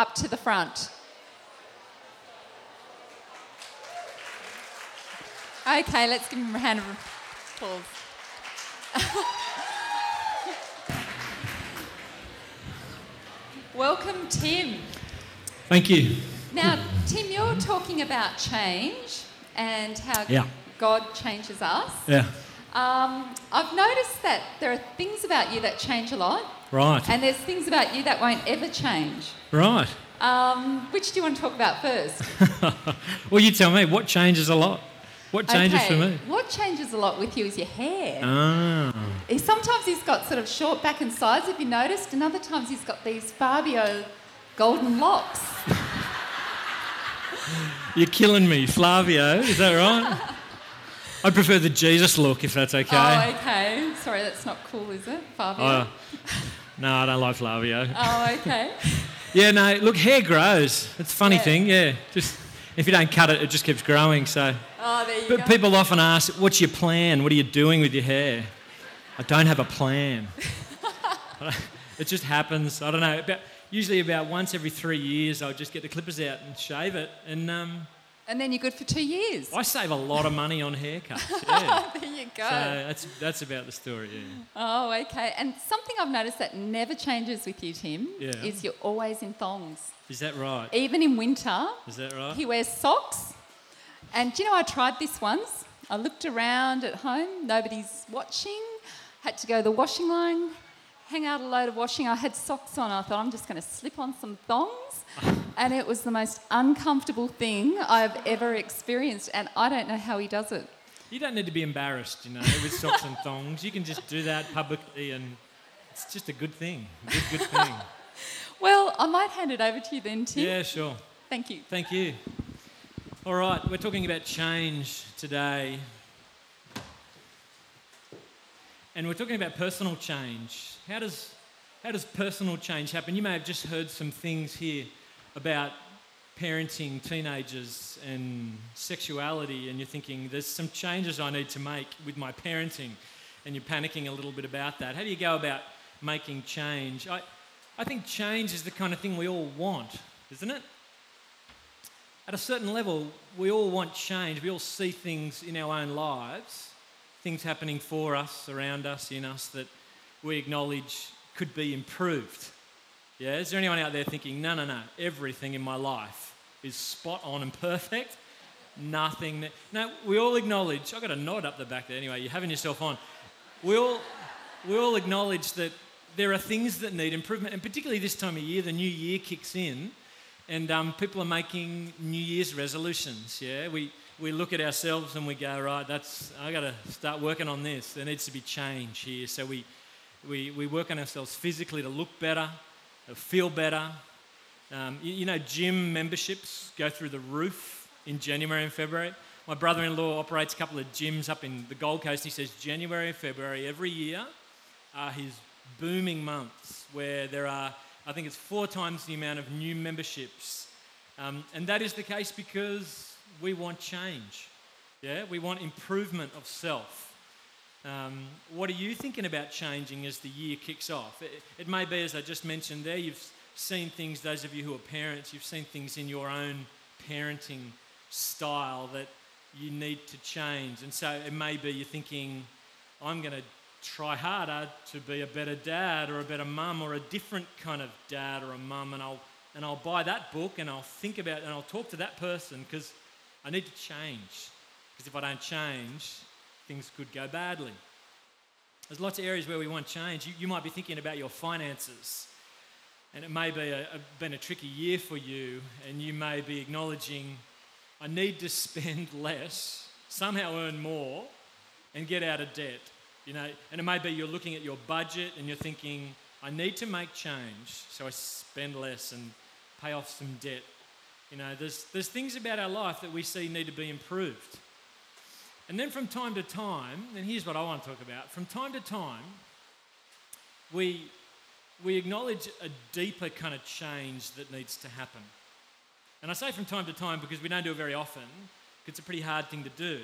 up to the front. Okay, let's give him a hand of applause. Welcome, Tim. Thank you. Now, Tim, you're talking about change and how Yeah. God changes us. Yeah. Um, I've noticed that there are things about you that change a lot, Right. and there's things about you that won't ever change. right. Um, which do you want to talk about first? Well, you tell me. What changes a lot? What changes for me? What changes a lot with you is your hair. Ah. Sometimes he's got sort of short back and sides, if you noticed, and other times he's got these Fabio golden locks. You're killing me, Flavio. Is that right? I prefer the Jesus look, if that's okay. Oh, okay. Sorry, that's not cool, is it, Fabio? Oh, no, I don't like Flavio. oh, okay. Yeah, no. Look, hair grows. It's a funny Yeah. thing. Yeah. Just if you don't cut it, it just keeps growing. So, Oh, there you but go. people often ask, "What's your plan? What are you doing with your hair?" I don't have a plan. it just happens. I don't know. About, usually, about once every three years, I'll just get the clippers out and shave it, and um, and then you're good for two years. I save a lot of money on haircuts. Yeah. there you go. So that's that's about the story. Yeah. Oh, okay. And something I've noticed that never changes with you, Tim, Yeah. is you're always in thongs. Is that right? Even in winter, Is that right? he wears socks. And do you know, I tried this once. I looked around at home, nobody's watching, had to go to the washing line, hang out a load of washing. I had socks on. I thought, I'm just going to slip on some thongs. and it was the most uncomfortable thing I've ever experienced. And I don't know how he does it. You don't need to be embarrassed, you know, with socks and thongs. You can just do that publicly, and it's just a good thing. A good, good thing. Well, I might hand it over to you then, Tim. Yeah, sure. Thank you. Thank you. All right, we're talking about change today. And we're talking about personal change. How does, how does personal change happen? You may have just heard some things here about parenting teenagers and sexuality, and you're thinking, there's some changes I need to make with my parenting, and you're panicking a little bit about that. How do you go about making change? I, I think change is the kind of thing we all want, isn't it? at a certain level, we all want change. We all see things in our own lives, things happening for us, around us, in us, that we acknowledge could be improved. Yeah, is there anyone out there thinking, no, no, no, everything in my life is spot on and perfect? Nothing. that-" No, we all acknowledge, I've got a nod up the back there anyway, you're having yourself on. We all, we all acknowledge that there are things that need improvement, and particularly this time of year, the new year kicks in and um, people are making New Year's resolutions. Yeah, we we look at ourselves and we go, right, that's I got to start working on this. There needs to be change here. So we we we work on ourselves physically to look better, to feel better. Um, you, you know, gym memberships go through the roof in January and February. My brother-in-law operates a couple of gyms up in the Gold Coast. He says January and February every year are his booming months where there are I think it's four times the amount of new memberships. Um, and that is the case because we want change. Yeah, we want improvement of self. Um, what are you thinking about changing as the year kicks off? It, it may be, as I just mentioned there, you've seen things, those of you who are parents, you've seen things in your own parenting style that you need to change. And so it may be you're thinking, I'm going to try harder to be a better dad or a better mum or a different kind of dad or a mum and I'll and I'll buy that book and I'll think about and I'll talk to that person because I need to change because if I don't change things could go badly. There's lots of areas where we want change. You, you might be thinking about your finances and it may be a, a, been a tricky year for you and you may be acknowledging I need to spend less somehow earn more and get out of debt you know, and it may be you're looking at your budget and you're thinking, I need to make change so I spend less and pay off some debt. You know, there's, there's things about our life that we see need to be improved. And then from time to time, and here's what I want to talk about from time to time, we, we acknowledge a deeper kind of change that needs to happen. And I say from time to time because we don't do it very often, it's a pretty hard thing to do.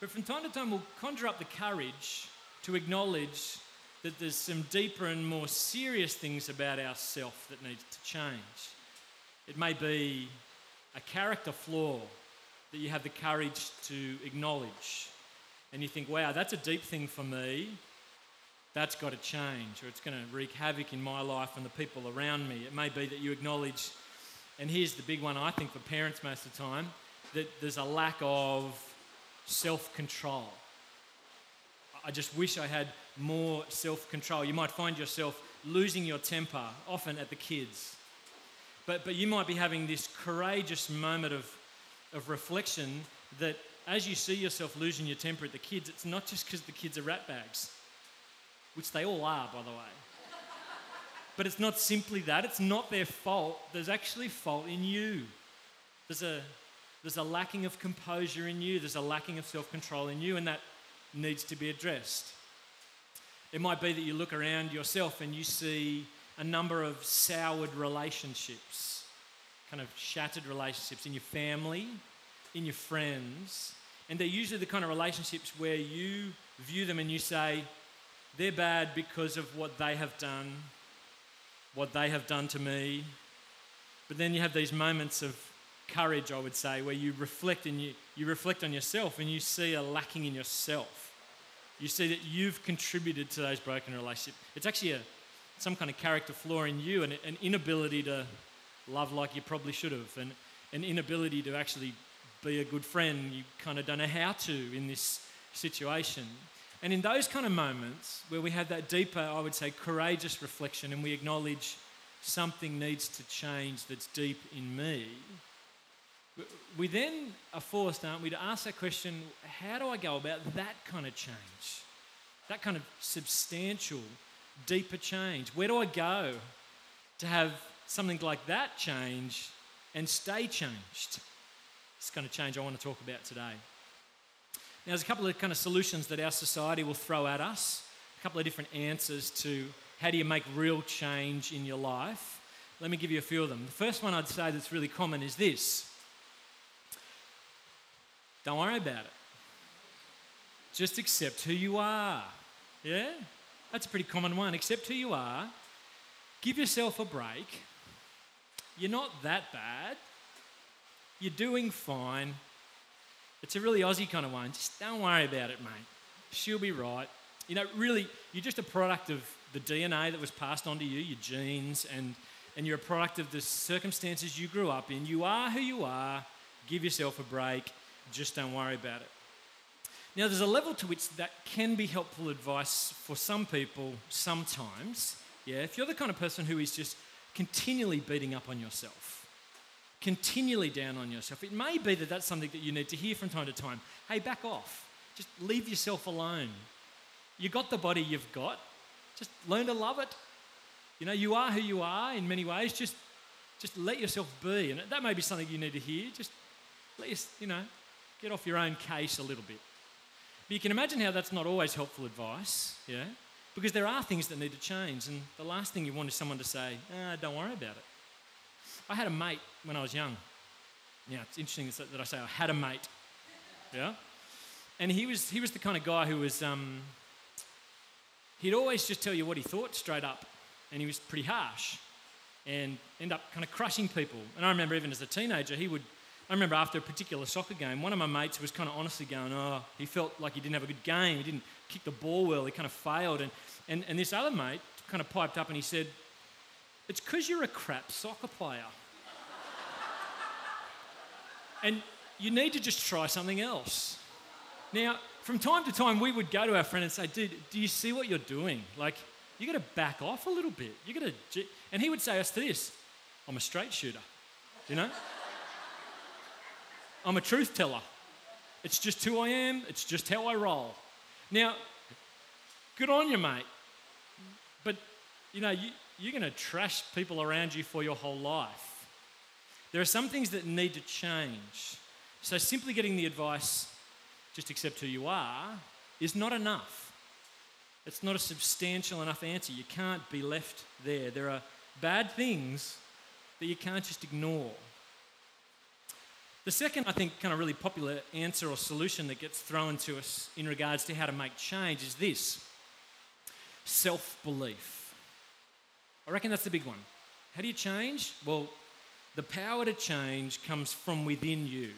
But from time to time, we'll conjure up the courage to acknowledge that there's some deeper and more serious things about ourself that needs to change. It may be a character flaw that you have the courage to acknowledge. And you think, wow, that's a deep thing for me. That's got to change, or it's going to wreak havoc in my life and the people around me. It may be that you acknowledge, and here's the big one I think for parents most of the time, that there's a lack of self control. I just wish I had more self control. You might find yourself losing your temper, often at the kids. But, but you might be having this courageous moment of, of reflection that as you see yourself losing your temper at the kids, it's not just because the kids are ratbags, which they all are, by the way. but it's not simply that, it's not their fault. There's actually fault in you. There's a, there's a lacking of composure in you, there's a lacking of self control in you, and that needs to be addressed. It might be that you look around yourself and you see a number of soured relationships, kind of shattered relationships in your family, in your friends. And they're usually the kind of relationships where you view them and you say, they're bad because of what they have done, what they have done to me. But then you have these moments of courage, I would say, where you reflect and you, you reflect on yourself and you see a lacking in yourself. You see that you've contributed to those broken relationships. It's actually a, some kind of character flaw in you and an inability to love like you probably should have, and an inability to actually be a good friend. You kind of don't know how to in this situation. And in those kind of moments where we have that deeper, I would say, courageous reflection and we acknowledge something needs to change that's deep in me, we then are forced, aren't we, to ask that question how do I go about that kind of change? That kind of substantial deeper change? Where do I go to have something like that change and stay changed? It's kind of change I want to talk about today. Now, there's a couple of kind of solutions that our society will throw at us, a couple of different answers to how do you make real change in your life. Let me give you a few of them. The first one I'd say that's really common is this don't worry about it. Just accept who you are. Yeah? That's a pretty common one. Accept who you are. Give yourself a break. You're not that bad. You're doing fine. It's a really Aussie kind of one. Just don't worry about it, mate. She'll be right. You know, really, you're just a product of the DNA that was passed on to you, your genes, and, and you're a product of the circumstances you grew up in. You are who you are. Give yourself a break. Just don't worry about it. Now, there's a level to which that can be helpful advice for some people sometimes. Yeah, if you're the kind of person who is just continually beating up on yourself, continually down on yourself, it may be that that's something that you need to hear from time to time. Hey, back off. Just leave yourself alone. You got the body you've got. Just learn to love it. You know, you are who you are in many ways. Just, just let yourself be. And that may be something you need to hear. Just let you, you know, get off your own case a little bit. But you can imagine how that's not always helpful advice, yeah? Because there are things that need to change, and the last thing you want is someone to say, ah, don't worry about it. I had a mate when I was young. Yeah, it's interesting that I say I had a mate, yeah? And he was, he was the kind of guy who was, um, he'd always just tell you what he thought straight up, and he was pretty harsh and end up kind of crushing people. And I remember even as a teenager, he would I remember after a particular soccer game, one of my mates was kind of honestly going, Oh, he felt like he didn't have a good game. He didn't kick the ball well. He kind of failed. And, and, and this other mate kind of piped up and he said, It's because you're a crap soccer player. and you need to just try something else. Now, from time to time, we would go to our friend and say, Dude, do you see what you're doing? Like, you got to back off a little bit. You got to, and he would say us to this I'm a straight shooter, you know? I'm a truth teller. It's just who I am, it's just how I roll. Now, good on you, mate. But, you know, you, you're going to trash people around you for your whole life. There are some things that need to change. So, simply getting the advice, just accept who you are, is not enough. It's not a substantial enough answer. You can't be left there. There are bad things that you can't just ignore. The second, I think, kind of really popular answer or solution that gets thrown to us in regards to how to make change is this self belief. I reckon that's the big one. How do you change? Well, the power to change comes from within you.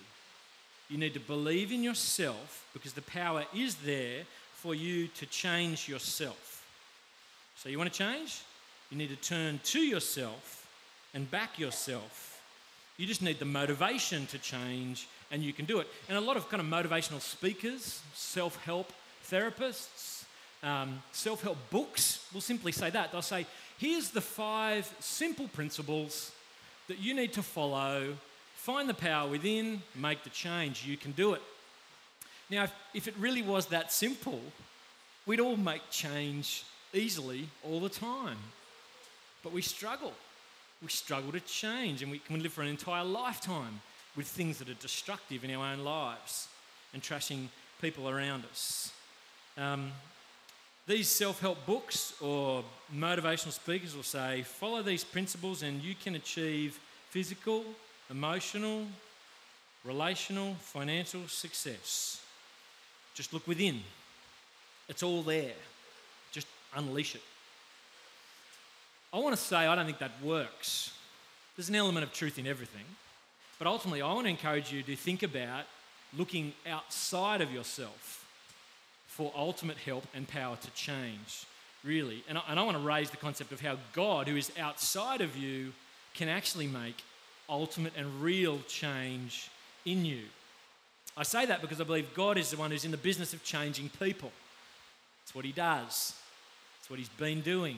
You need to believe in yourself because the power is there for you to change yourself. So, you want to change? You need to turn to yourself and back yourself. You just need the motivation to change, and you can do it. And a lot of kind of motivational speakers, self help therapists, um, self help books will simply say that. They'll say, here's the five simple principles that you need to follow. Find the power within, make the change. You can do it. Now, if, if it really was that simple, we'd all make change easily all the time. But we struggle. We struggle to change, and we can live for an entire lifetime with things that are destructive in our own lives and trashing people around us. Um, these self help books or motivational speakers will say, follow these principles and you can achieve physical, emotional, relational, financial success. Just look within, it's all there. Just unleash it. I want to say I don't think that works. There's an element of truth in everything. But ultimately, I want to encourage you to think about looking outside of yourself for ultimate help and power to change, really. And I, and I want to raise the concept of how God, who is outside of you, can actually make ultimate and real change in you. I say that because I believe God is the one who's in the business of changing people. It's what He does, it's what He's been doing.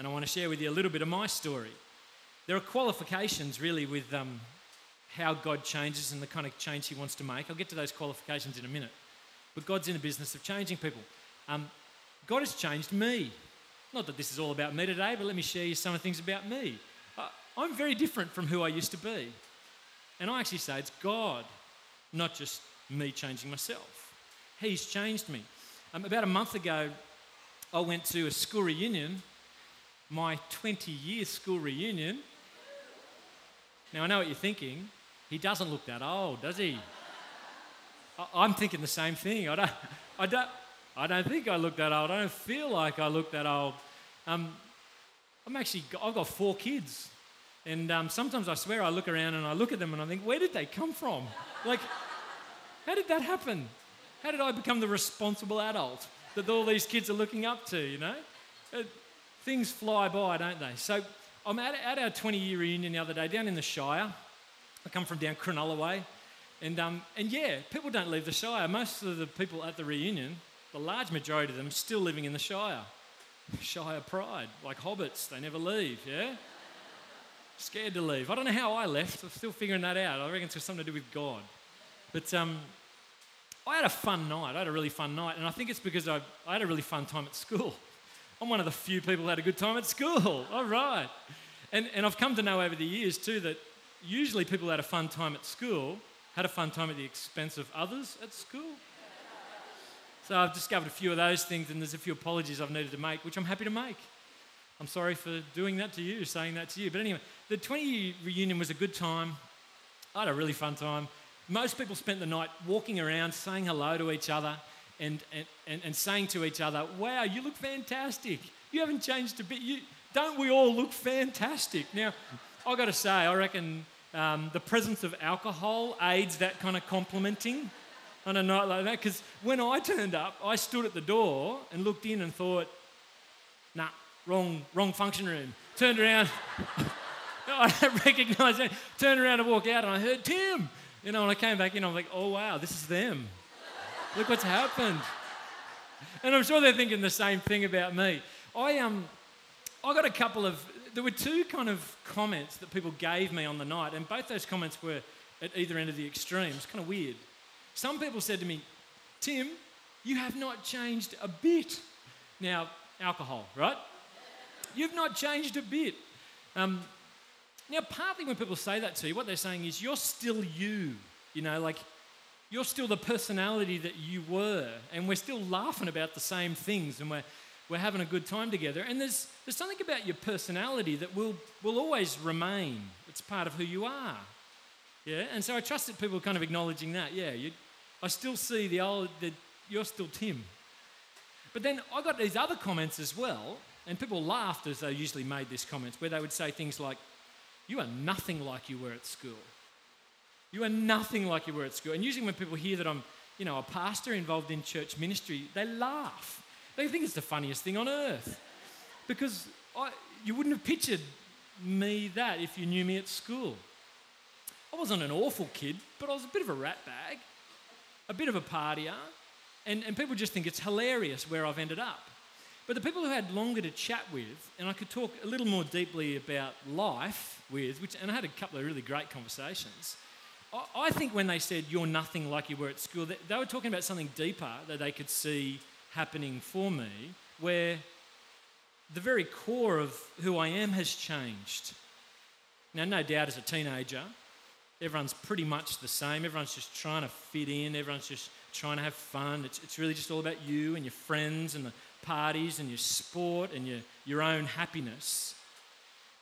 And I want to share with you a little bit of my story. There are qualifications really with um, how God changes and the kind of change He wants to make. I'll get to those qualifications in a minute. But God's in the business of changing people. Um, God has changed me. Not that this is all about me today, but let me share you some of the things about me. Uh, I'm very different from who I used to be. And I actually say it's God, not just me changing myself. He's changed me. Um, about a month ago, I went to a school reunion, my 20 year school reunion. Now, I know what you're thinking. He doesn't look that old, does he? I'm thinking the same thing. I don't, I don't, I don't think I look that old. I don't feel like I look that old. Um, I'm actually, I've got four kids. And um, sometimes I swear I look around and I look at them and I think, where did they come from? Like, how did that happen? How did I become the responsible adult that all these kids are looking up to, you know? Uh, things fly by, don't they? So I'm at, at our 20 year reunion the other day down in the Shire. I come from down Cronulla way. And, um, and yeah, people don't leave the Shire. Most of the people at the reunion, the large majority of them, still living in the Shire. Shire pride, like hobbits, they never leave, yeah? Scared to leave. I don't know how I left. I'm still figuring that out. I reckon it's got something to do with God. But um, I had a fun night. I had a really fun night. And I think it's because I, I had a really fun time at school. I'm one of the few people who had a good time at school. All right. And, and I've come to know over the years too that usually people had a fun time at school had a fun time at the expense of others at school. So I've discovered a few of those things, and there's a few apologies I've needed to make, which I'm happy to make. I'm sorry for doing that to you, saying that to you. But anyway, the 20 year reunion was a good time. I had a really fun time. Most people spent the night walking around, saying hello to each other, and, and, and, saying to each other, Wow, you look fantastic. You haven't changed a bit. You, don't we all look fantastic? Now, I've got to say, I reckon um, the presence of alcohol aids that kind of complimenting on a night like that. Because when I turned up, I stood at the door and looked in and thought, nah, wrong, wrong function room. Turned around, I don't recognise it. Turned around to walk out and I heard Tim. You know, and I came back in, I'm like, oh wow, this is them. Look what's happened. And I'm sure they're thinking the same thing about me. I um, I got a couple of there were two kind of comments that people gave me on the night, and both those comments were at either end of the extremes. Kind of weird. Some people said to me, Tim, you have not changed a bit. Now, alcohol, right? You've not changed a bit. Um, now, partly when people say that to you, what they're saying is you're still you. You know, like you're still the personality that you were, and we're still laughing about the same things, and we're we're having a good time together. And there's, there's something about your personality that will, will always remain. It's part of who you are. Yeah, and so I trust that people are kind of acknowledging that. Yeah, you, I still see the old, that you're still Tim. But then I got these other comments as well, and people laughed as they usually made these comments, where they would say things like, You are nothing like you were at school. You are nothing like you were at school. And usually, when people hear that I'm, you know, a pastor involved in church ministry, they laugh. They think it's the funniest thing on earth. Because I, you wouldn't have pictured me that if you knew me at school. I wasn't an awful kid, but I was a bit of a rat bag, a bit of a partier, and, and people just think it's hilarious where I've ended up. But the people who had longer to chat with, and I could talk a little more deeply about life with, which, and I had a couple of really great conversations. I, think when they said, You're nothing like you were at school, they, they were talking about something deeper that they could see happening for me, where the very core of who I am has changed. Now, no doubt as a teenager, everyone's pretty much the same. Everyone's just trying to fit in, everyone's just trying to have fun. It's, it's really just all about you and your friends and the parties and your sport and your, your own happiness.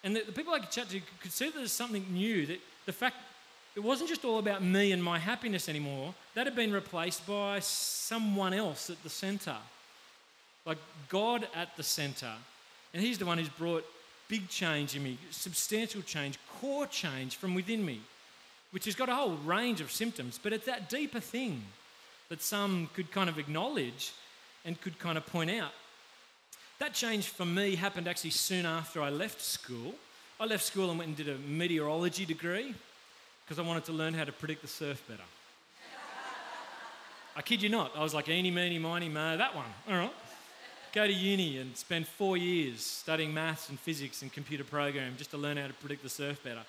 And the, the people I could chat to could see that there's something new, that the fact it wasn't just all about me and my happiness anymore, that had been replaced by someone else at the centre. Like God at the centre. And He's the one who's brought big change in me, substantial change, core change from within me, which has got a whole range of symptoms, but it's that deeper thing that some could kind of acknowledge and could kind of point out. That change for me happened actually soon after I left school. I left school and went and did a meteorology degree because I wanted to learn how to predict the surf better. I kid you not. I was like, eeny, meeny, miny, mo, that one. All right. Go to uni and spend four years studying maths and physics and computer program just to learn how to predict the surf better.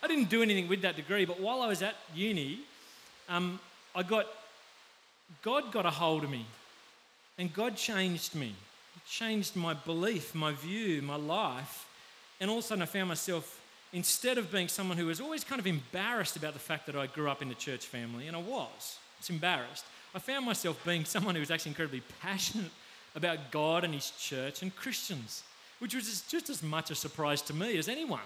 I didn't do anything with that degree, but while I was at uni, um, I got God got a hold of me and God changed me. He changed my belief, my view, my life. And all of a sudden, I found myself, instead of being someone who was always kind of embarrassed about the fact that I grew up in the church family, and I was, I was embarrassed, I found myself being someone who was actually incredibly passionate about God and His church and Christians, which was just as much a surprise to me as anyone.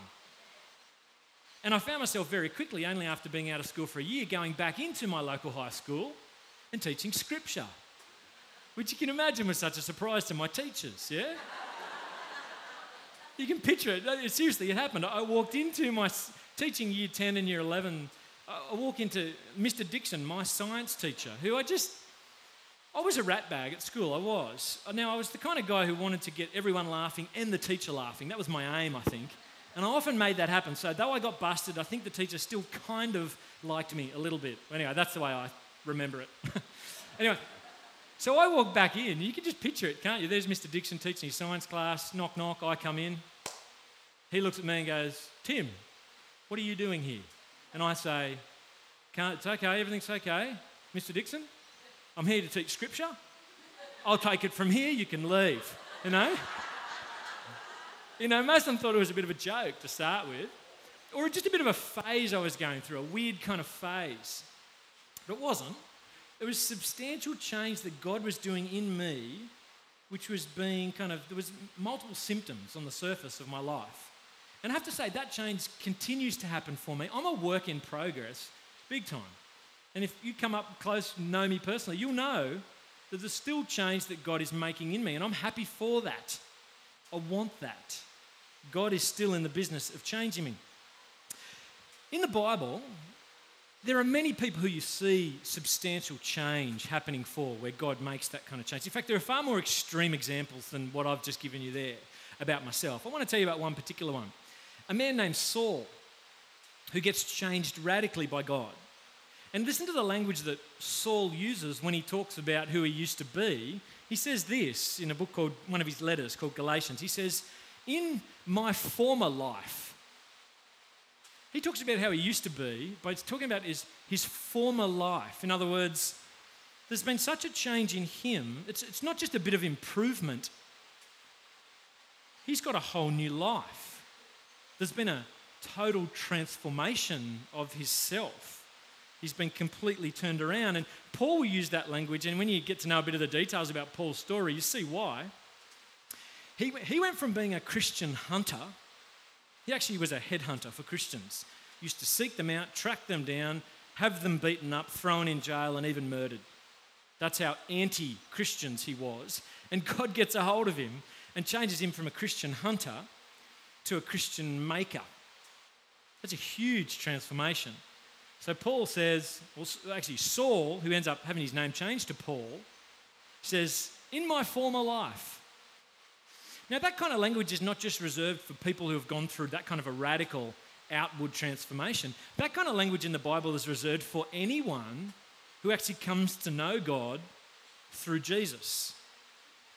And I found myself very quickly, only after being out of school for a year, going back into my local high school and teaching scripture which you can imagine was such a surprise to my teachers, yeah? You can picture it. Seriously, it happened. I walked into my teaching year 10 and year 11. I walk into Mr. Dixon, my science teacher, who I just, I was a rat bag at school, I was. Now, I was the kind of guy who wanted to get everyone laughing and the teacher laughing. That was my aim, I think. And I often made that happen. So, though I got busted, I think the teacher still kind of liked me a little bit. Anyway, that's the way I remember it. anyway, so I walk back in. You can just picture it, can't you? There's Mr. Dixon teaching his science class. Knock, knock. I come in. He looks at me and goes, Tim, what are you doing here? And I say, Can't, it's okay, everything's okay. Mr. Dixon, I'm here to teach scripture. I'll take it from here, you can leave. You know? you know, most of them thought it was a bit of a joke to start with, or just a bit of a phase I was going through, a weird kind of phase. But it wasn't. It was substantial change that God was doing in me, which was being kind of, there was multiple symptoms on the surface of my life. And I have to say, that change continues to happen for me. I'm a work in progress, big time. And if you come up close, and know me personally, you'll know that there's still change that God is making in me. And I'm happy for that. I want that. God is still in the business of changing me. In the Bible, there are many people who you see substantial change happening for where God makes that kind of change. In fact, there are far more extreme examples than what I've just given you there about myself. I want to tell you about one particular one. A man named Saul who gets changed radically by God. And listen to the language that Saul uses when he talks about who he used to be. He says this in a book called, one of his letters called Galatians. He says, In my former life, he talks about how he used to be, but he's talking about his, his former life. In other words, there's been such a change in him. It's, it's not just a bit of improvement, he's got a whole new life. There's been a total transformation of his self. He's been completely turned around. And Paul used that language, and when you get to know a bit of the details about Paul's story, you see why. He, he went from being a Christian hunter he actually was a headhunter for Christians. He used to seek them out, track them down, have them beaten up, thrown in jail, and even murdered. That's how anti Christians he was. And God gets a hold of him and changes him from a Christian hunter to a Christian maker. That's a huge transformation. So Paul says, well, actually, Saul, who ends up having his name changed to Paul, says, In my former life. Now, that kind of language is not just reserved for people who have gone through that kind of a radical outward transformation. That kind of language in the Bible is reserved for anyone who actually comes to know God through Jesus.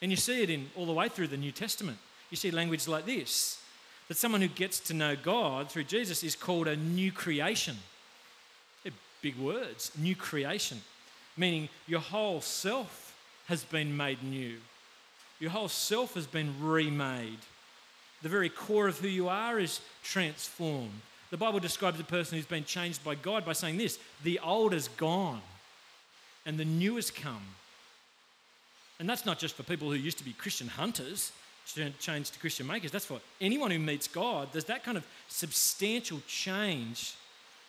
And you see it in all the way through the New Testament. You see language like this that someone who gets to know God through Jesus is called a new creation. They're big words, new creation, meaning your whole self has been made new. Your whole self has been remade. The very core of who you are is transformed. The Bible describes a person who's been changed by God by saying this the old is gone and the new has come. And that's not just for people who used to be Christian hunters, changed to Christian makers. That's for anyone who meets God. There's that kind of substantial change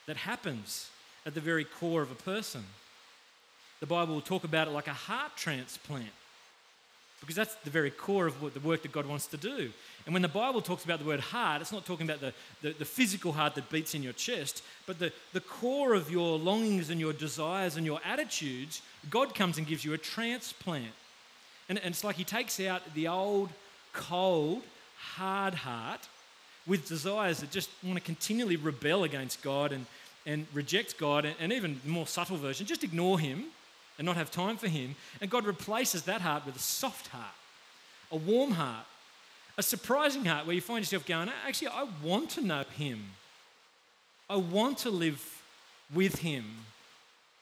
that happens at the very core of a person. The Bible will talk about it like a heart transplant because that's the very core of what the work that God wants to do. And when the Bible talks about the word heart, it's not talking about the, the, the, physical heart that beats in your chest, but the, the core of your longings and your desires and your attitudes, God comes and gives you a transplant. And, and it's like He takes out the old, cold, hard heart with desires that just want to continually rebel against God and, and reject God, and, and even more subtle version, just ignore Him and not have time for Him. And God replaces that heart with a soft heart, a warm heart, a surprising heart where you find yourself going, actually, I want to know Him. I want to live with Him.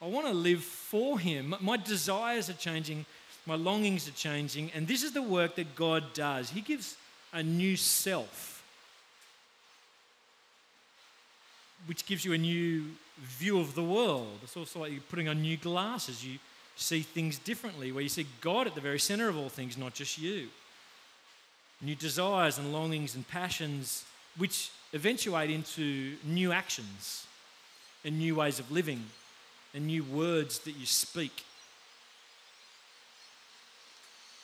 I want to live for Him. My desires are changing, my longings are changing, and this is the work that God does. He gives a new self. Which gives you a new view of the world. It's also like you're putting on new glasses. You see things differently, where you see God at the very center of all things, not just you. New desires and longings and passions, which eventuate into new actions and new ways of living and new words that you speak.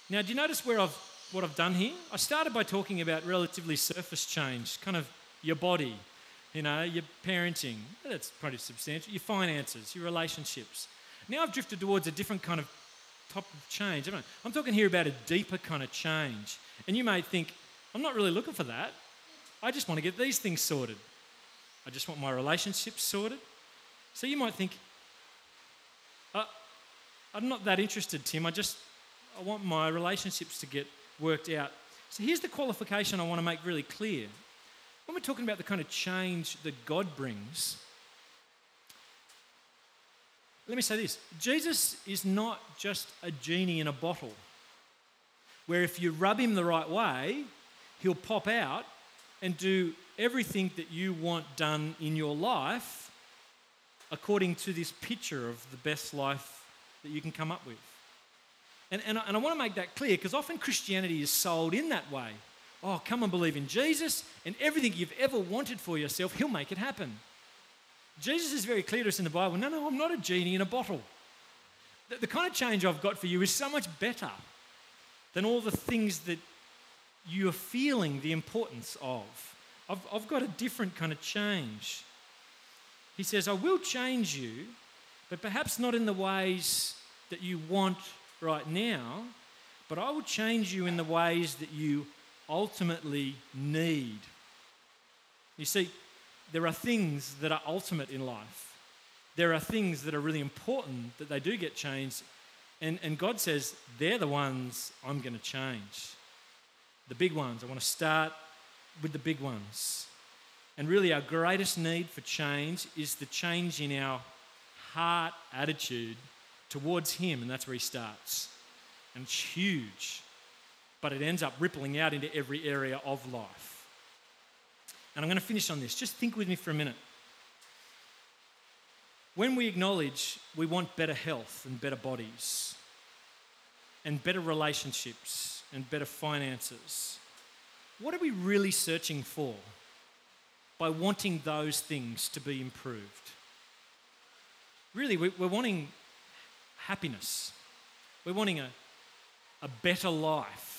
Now, do you notice where I've what I've done here? I started by talking about relatively surface change, kind of your body, you know, your parenting, that's pretty substantial, your finances, your relationships. Now I've drifted towards a different kind of type of change. I'm talking here about a deeper kind of change. And you may think, I'm not really looking for that. I just want to get these things sorted. I just want my relationships sorted. So you might think, uh, I'm not that interested, Tim. I just I want my relationships to get worked out. So here's the qualification I want to make really clear. When we're talking about the kind of change that God brings, let me say this Jesus is not just a genie in a bottle, where if you rub him the right way, he'll pop out and do everything that you want done in your life according to this picture of the best life that you can come up with. And, and, and I want to make that clear because often Christianity is sold in that way. Oh, come and believe in Jesus, and everything you've ever wanted for yourself, He'll make it happen. Jesus is very clear to us in the Bible no, no, I'm not a genie in a bottle. The, the kind of change I've got for you is so much better than all the things that you're feeling the importance of. I've, I've got a different kind of change. He says, I will change you, but perhaps not in the ways that you want right now, but I will change you in the ways that you ultimately need. You see, there are things that are ultimate in life. There are things that are really important that they do get changed. And, and God says, they're the ones I'm going to change. The big ones. I want to start with the big ones. And really, our greatest need for change is the change in our heart attitude towards Him, and that's where He starts. And it's huge, but it ends up rippling out into every area of life. And I'm going to finish on this. Just think with me for a minute. When we acknowledge we want better health and better bodies, and better relationships and better finances, what are we really searching for by wanting those things to be improved? Really, we're wanting happiness, we're wanting a, a better life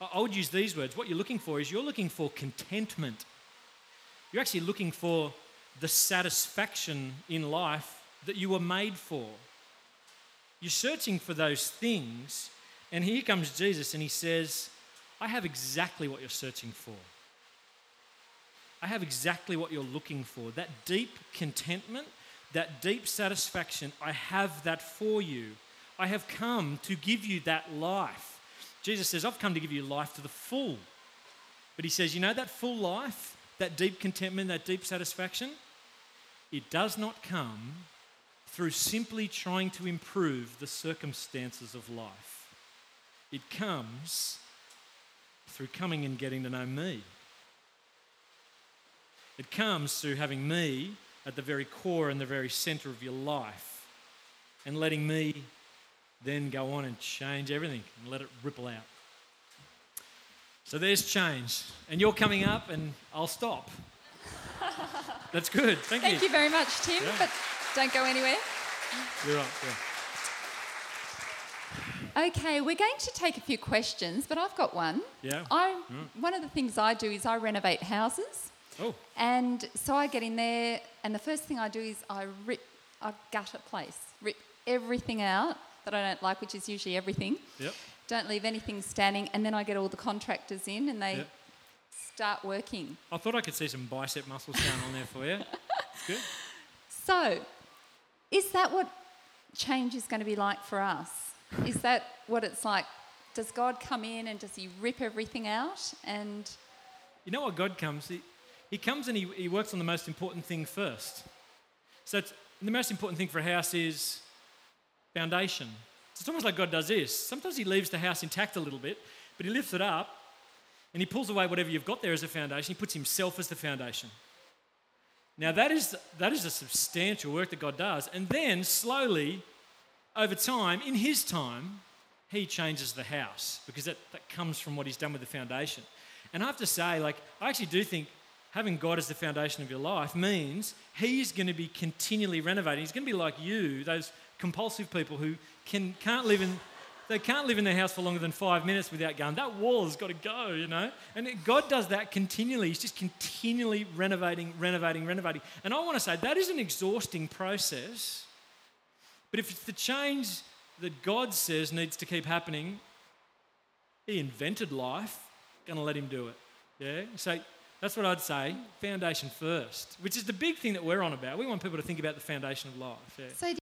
I would use these words. What you're looking for is you're looking for contentment. You're actually looking for the satisfaction in life that you were made for. You're searching for those things, and here comes Jesus and he says, I have exactly what you're searching for. I have exactly what you're looking for. That deep contentment, that deep satisfaction, I have that for you. I have come to give you that life. Jesus says, I've come to give you life to the full. But he says, you know that full life, that deep contentment, that deep satisfaction? It does not come through simply trying to improve the circumstances of life. It comes through coming and getting to know me. It comes through having me at the very core and the very center of your life and letting me then go on and change everything and let it ripple out. So there's change. And you're coming up, and I'll stop. That's good. Thank, Thank you very much, Tim, Yeah. but don't go anywhere. You're right. Yeah. Okay, we're going to take a few questions, but I've got one. Yeah. I, hmm. One of the things I do is I renovate houses. Oh, And so I get in there, and the first thing I do is I rip, I gut a place, rip everything out that I don't like, which is usually everything. yep. Don't leave anything standing, and then I get all the contractors in and they Yep. start working. I thought I could see some bicep muscles down on there for you. It's good. So, is that what change is going to be like for us? Is that what it's like? Does God come in and does He rip everything out? And You know what God comes? He, he comes and he, he works on the most important thing first. So it's, the most important thing for a house is foundation. It's almost like God does this. Sometimes he leaves the house intact a little bit, but he lifts it up and he pulls away whatever you've got there as a foundation. He puts himself as the foundation. Now that is, that is a substantial work that God does. And then slowly, over time, in his time, he changes the house because that, that comes from what he's done with the foundation. And I have to say, like, I actually do think having God as the foundation of your life means he's going to be continually renovating. He's going to be like you, those compulsive people who can, can't live in. They can't live in their house for longer than five minutes without going, that wall has got to go, you know? And God does that continually. He's just continually renovating, renovating, renovating. And I want to say that is an exhausting process. But if it's the change that God says needs to keep happening, He invented life, gonna let Him do it. Yeah? So that's what I'd say. Foundation first, which is the big thing that we're on about. We want people to think about the foundation of life. Yeah. so,